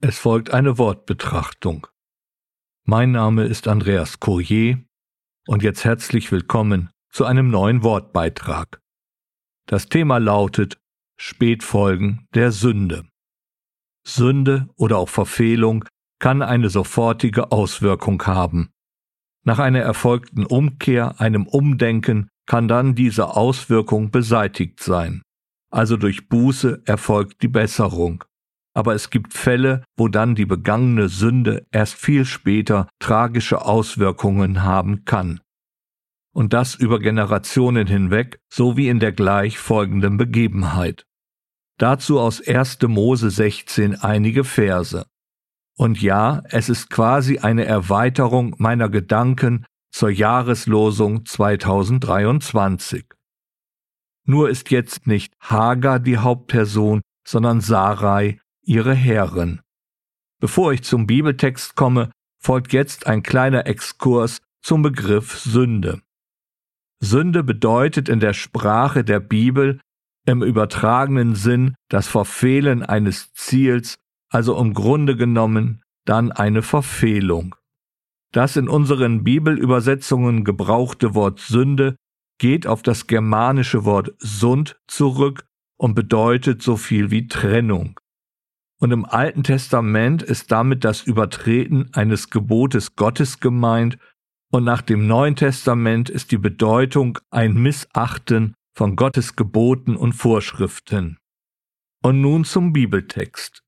Es folgt eine Wortbetrachtung. Mein Name ist Andreas Courier und jetzt herzlich willkommen zu einem neuen Wortbeitrag. Das Thema lautet Spätfolgen der Sünde. Sünde oder auch Verfehlung kann eine sofortige Auswirkung haben. Nach einer erfolgten Umkehr, einem Umdenken, kann dann diese Auswirkung beseitigt sein. Also durch Buße erfolgt die Besserung. Aber es gibt Fälle, wo dann die begangene Sünde erst viel später tragische Auswirkungen haben kann. Und das über Generationen hinweg, so wie in der gleich folgenden Begebenheit. Dazu aus 1. Mose 16 einige Verse. Und ja, es ist quasi eine Erweiterung meiner Gedanken zur Jahreslosung 2023. Nur ist jetzt nicht Hagar die Hauptperson, sondern Sarai, ihre Herrin. Bevor ich zum Bibeltext komme, folgt jetzt ein kleiner Exkurs zum Begriff Sünde. Sünde bedeutet in der Sprache der Bibel im übertragenen Sinn das Verfehlen eines Ziels also im Grunde genommen dann eine Verfehlung. Das in unseren Bibelübersetzungen gebrauchte Wort Sünde geht auf das germanische Wort Sund zurück und bedeutet so viel wie Trennung. Und im Alten Testament ist damit das Übertreten eines Gebotes Gottes gemeint, und nach dem Neuen Testament ist die Bedeutung ein Missachten von Gottes Geboten und Vorschriften. Und nun zum Bibeltext.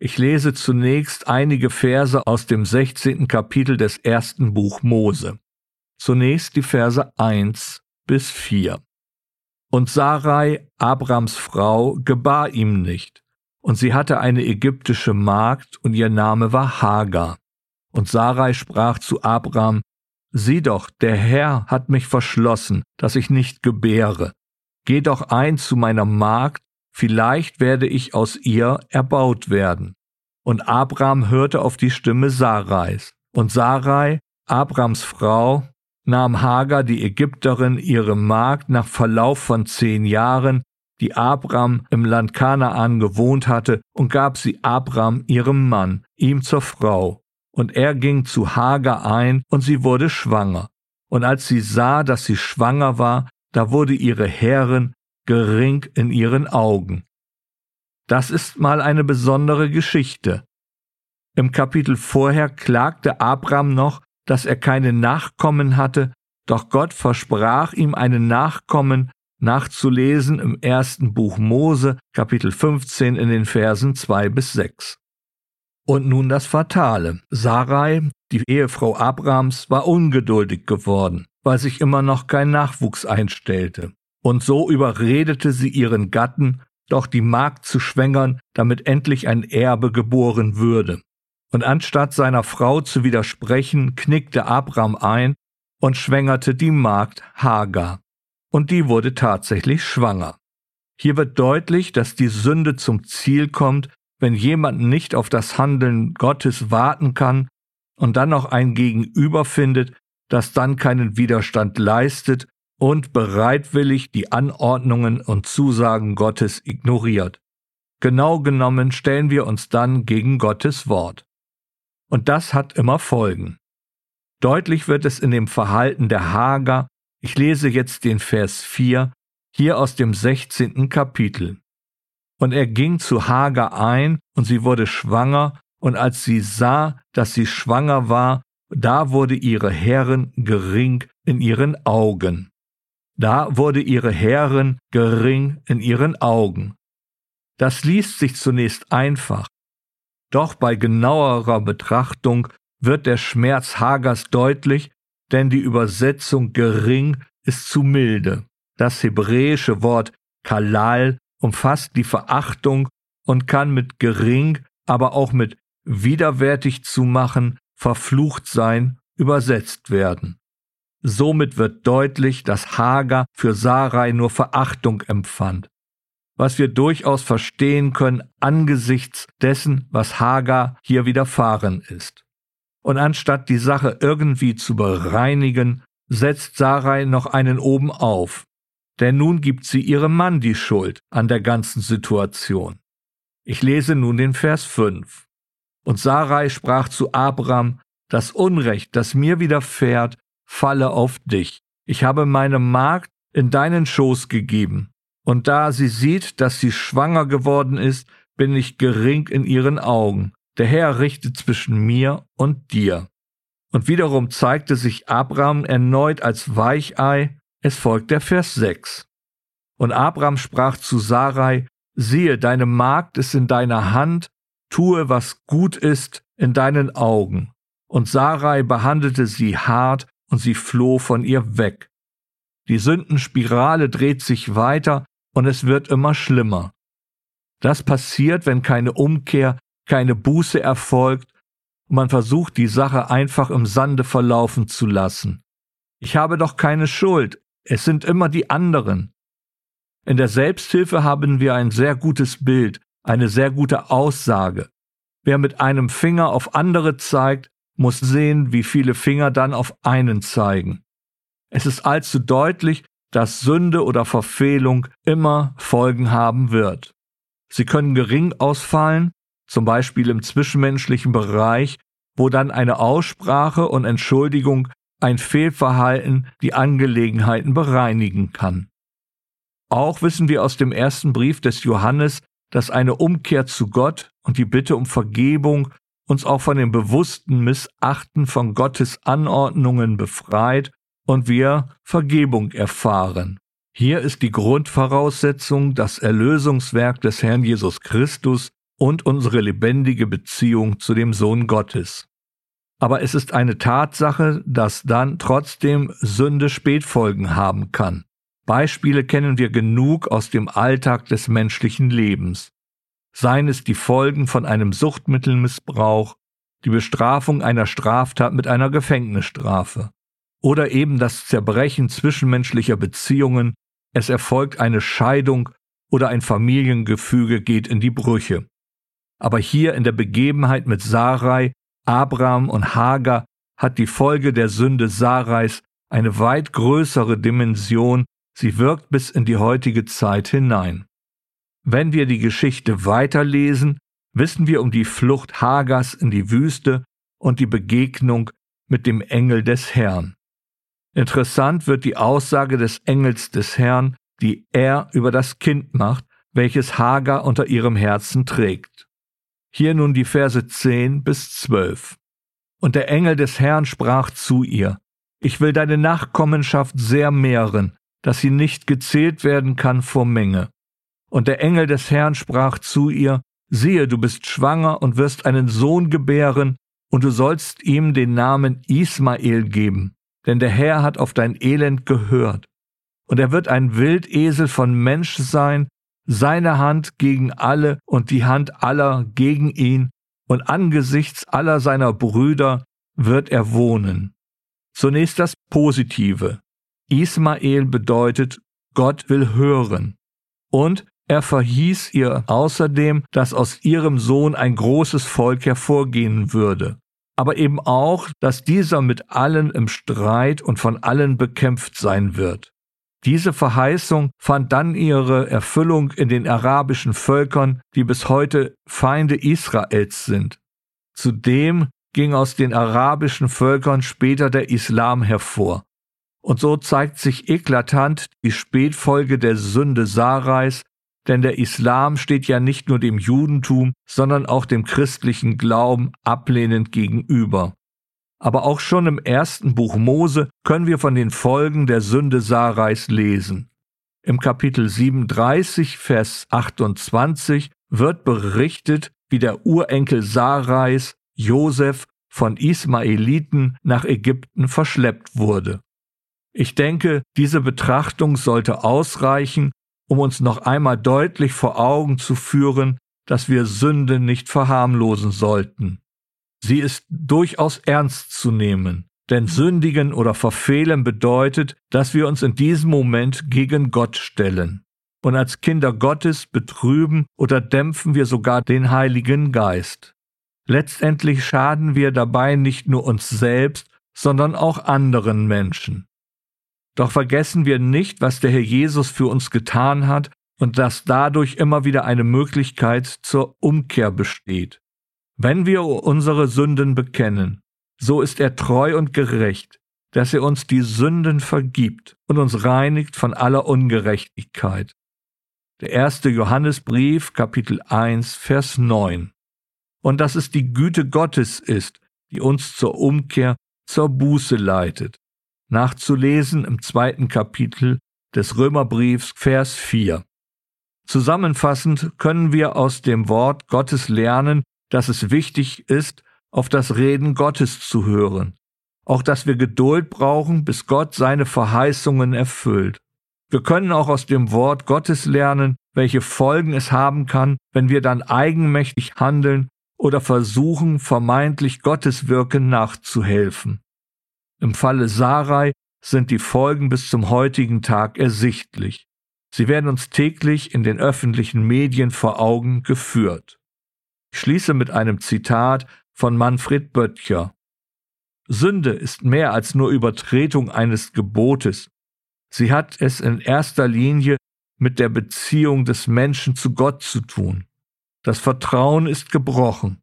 Ich lese zunächst einige Verse aus dem 16. Kapitel des ersten Buch Mose. Zunächst die Verse 1 bis 4. Und Sarai, Abrams Frau, gebar ihm nicht, und sie hatte eine ägyptische Magd, und ihr Name war Hagar. Und Sarai sprach zu Abram, Sieh doch, der Herr hat mich verschlossen, dass ich nicht gebäre. Geh doch ein zu meiner Magd vielleicht werde ich aus ihr erbaut werden. Und Abraham hörte auf die Stimme Sarais. Und Sarai, Abrams Frau, nahm Hagar, die Ägypterin, ihre Magd nach Verlauf von zehn Jahren, die Abram im Land Kanaan gewohnt hatte, und gab sie Abram, ihrem Mann, ihm zur Frau. Und er ging zu Hagar ein, und sie wurde schwanger. Und als sie sah, dass sie schwanger war, da wurde ihre Herrin gering in ihren Augen. Das ist mal eine besondere Geschichte. Im Kapitel vorher klagte Abraham noch, dass er keine Nachkommen hatte, doch Gott versprach ihm einen Nachkommen, nachzulesen im ersten Buch Mose, Kapitel 15 in den Versen 2 bis 6. Und nun das Fatale. Sarai, die Ehefrau Abrams, war ungeduldig geworden, weil sich immer noch kein Nachwuchs einstellte und so überredete sie ihren Gatten, doch die Magd zu schwängern, damit endlich ein Erbe geboren würde. Und anstatt seiner Frau zu widersprechen, knickte Abram ein und schwängerte die Magd Hagar. Und die wurde tatsächlich schwanger. Hier wird deutlich, dass die Sünde zum Ziel kommt, wenn jemand nicht auf das Handeln Gottes warten kann und dann noch ein Gegenüber findet, das dann keinen Widerstand leistet und bereitwillig die Anordnungen und Zusagen Gottes ignoriert. Genau genommen stellen wir uns dann gegen Gottes Wort. Und das hat immer Folgen. Deutlich wird es in dem Verhalten der Hager, ich lese jetzt den Vers 4, hier aus dem 16. Kapitel. Und er ging zu Hager ein, und sie wurde schwanger, und als sie sah, dass sie schwanger war, da wurde ihre Herrin gering in ihren Augen. Da wurde ihre Herrin gering in ihren Augen. Das liest sich zunächst einfach, doch bei genauerer Betrachtung wird der Schmerz Hagers deutlich, denn die Übersetzung gering ist zu milde. Das hebräische Wort Kalal umfasst die Verachtung und kann mit gering, aber auch mit widerwärtig zu machen, verflucht sein, übersetzt werden. Somit wird deutlich, dass Hagar für Sarai nur Verachtung empfand, was wir durchaus verstehen können angesichts dessen, was Hagar hier widerfahren ist. Und anstatt die Sache irgendwie zu bereinigen, setzt Sarai noch einen oben auf, denn nun gibt sie ihrem Mann die Schuld an der ganzen Situation. Ich lese nun den Vers 5. Und Sarai sprach zu Abram, das Unrecht, das mir widerfährt, falle auf dich. Ich habe meine Magd in deinen Schoß gegeben. Und da sie sieht, dass sie schwanger geworden ist, bin ich gering in ihren Augen. Der Herr richtet zwischen mir und dir. Und wiederum zeigte sich Abraham erneut als Weichei. Es folgt der Vers 6. Und Abraham sprach zu Sarai, siehe, deine Magd ist in deiner Hand, tue, was gut ist in deinen Augen. Und Sarai behandelte sie hart und sie floh von ihr weg. Die Sündenspirale dreht sich weiter und es wird immer schlimmer. Das passiert, wenn keine Umkehr, keine Buße erfolgt und man versucht, die Sache einfach im Sande verlaufen zu lassen. Ich habe doch keine Schuld, es sind immer die anderen. In der Selbsthilfe haben wir ein sehr gutes Bild, eine sehr gute Aussage. Wer mit einem Finger auf andere zeigt, muss sehen, wie viele Finger dann auf einen zeigen. Es ist allzu deutlich, dass Sünde oder Verfehlung immer Folgen haben wird. Sie können gering ausfallen, zum Beispiel im zwischenmenschlichen Bereich, wo dann eine Aussprache und Entschuldigung ein Fehlverhalten die Angelegenheiten bereinigen kann. Auch wissen wir aus dem ersten Brief des Johannes, dass eine Umkehr zu Gott und die Bitte um Vergebung uns auch von dem bewussten Missachten von Gottes Anordnungen befreit und wir Vergebung erfahren. Hier ist die Grundvoraussetzung das Erlösungswerk des Herrn Jesus Christus und unsere lebendige Beziehung zu dem Sohn Gottes. Aber es ist eine Tatsache, dass dann trotzdem Sünde Spätfolgen haben kann. Beispiele kennen wir genug aus dem Alltag des menschlichen Lebens. Seien es die Folgen von einem Suchtmittelmissbrauch, die Bestrafung einer Straftat mit einer Gefängnisstrafe oder eben das Zerbrechen zwischenmenschlicher Beziehungen, es erfolgt eine Scheidung oder ein Familiengefüge geht in die Brüche. Aber hier in der Begebenheit mit Sarai, Abraham und Hagar hat die Folge der Sünde Sarais eine weit größere Dimension, sie wirkt bis in die heutige Zeit hinein. Wenn wir die Geschichte weiterlesen, wissen wir um die Flucht Hagars in die Wüste und die Begegnung mit dem Engel des Herrn. Interessant wird die Aussage des Engels des Herrn, die er über das Kind macht, welches Hagar unter ihrem Herzen trägt. Hier nun die Verse 10 bis 12. Und der Engel des Herrn sprach zu ihr, Ich will deine Nachkommenschaft sehr mehren, dass sie nicht gezählt werden kann vor Menge. Und der Engel des Herrn sprach zu ihr, Siehe, du bist schwanger und wirst einen Sohn gebären, und du sollst ihm den Namen Ismael geben, denn der Herr hat auf dein Elend gehört. Und er wird ein Wildesel von Mensch sein, seine Hand gegen alle und die Hand aller gegen ihn, und angesichts aller seiner Brüder wird er wohnen. Zunächst das Positive. Ismael bedeutet, Gott will hören. Und er verhieß ihr außerdem, dass aus ihrem Sohn ein großes Volk hervorgehen würde aber eben auch, dass dieser mit allen im Streit und von allen bekämpft sein wird. Diese Verheißung fand dann ihre Erfüllung in den arabischen Völkern, die bis heute Feinde Israels sind. Zudem ging aus den arabischen Völkern später der Islam hervor. Und so zeigt sich eklatant die Spätfolge der Sünde Sarais, denn der Islam steht ja nicht nur dem Judentum, sondern auch dem christlichen Glauben ablehnend gegenüber. Aber auch schon im ersten Buch Mose können wir von den Folgen der Sünde Sarais lesen. Im Kapitel 37, Vers 28 wird berichtet, wie der Urenkel Sarais, Josef, von Ismaeliten nach Ägypten verschleppt wurde. Ich denke, diese Betrachtung sollte ausreichen, um uns noch einmal deutlich vor Augen zu führen, dass wir Sünde nicht verharmlosen sollten. Sie ist durchaus ernst zu nehmen, denn sündigen oder verfehlen bedeutet, dass wir uns in diesem Moment gegen Gott stellen. Und als Kinder Gottes betrüben oder dämpfen wir sogar den Heiligen Geist. Letztendlich schaden wir dabei nicht nur uns selbst, sondern auch anderen Menschen. Doch vergessen wir nicht, was der Herr Jesus für uns getan hat und dass dadurch immer wieder eine Möglichkeit zur Umkehr besteht. Wenn wir unsere Sünden bekennen, so ist er treu und gerecht, dass er uns die Sünden vergibt und uns reinigt von aller Ungerechtigkeit. Der erste Johannesbrief, Kapitel 1, Vers 9. Und dass es die Güte Gottes ist, die uns zur Umkehr, zur Buße leitet. Nachzulesen im zweiten Kapitel des Römerbriefs, Vers 4. Zusammenfassend können wir aus dem Wort Gottes lernen, dass es wichtig ist, auf das Reden Gottes zu hören. Auch dass wir Geduld brauchen, bis Gott seine Verheißungen erfüllt. Wir können auch aus dem Wort Gottes lernen, welche Folgen es haben kann, wenn wir dann eigenmächtig handeln oder versuchen, vermeintlich Gottes Wirken nachzuhelfen. Im Falle Sarai sind die Folgen bis zum heutigen Tag ersichtlich. Sie werden uns täglich in den öffentlichen Medien vor Augen geführt. Ich schließe mit einem Zitat von Manfred Böttcher. Sünde ist mehr als nur Übertretung eines Gebotes. Sie hat es in erster Linie mit der Beziehung des Menschen zu Gott zu tun. Das Vertrauen ist gebrochen.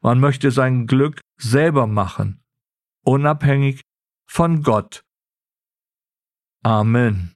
Man möchte sein Glück selber machen, unabhängig von Gott. Amen.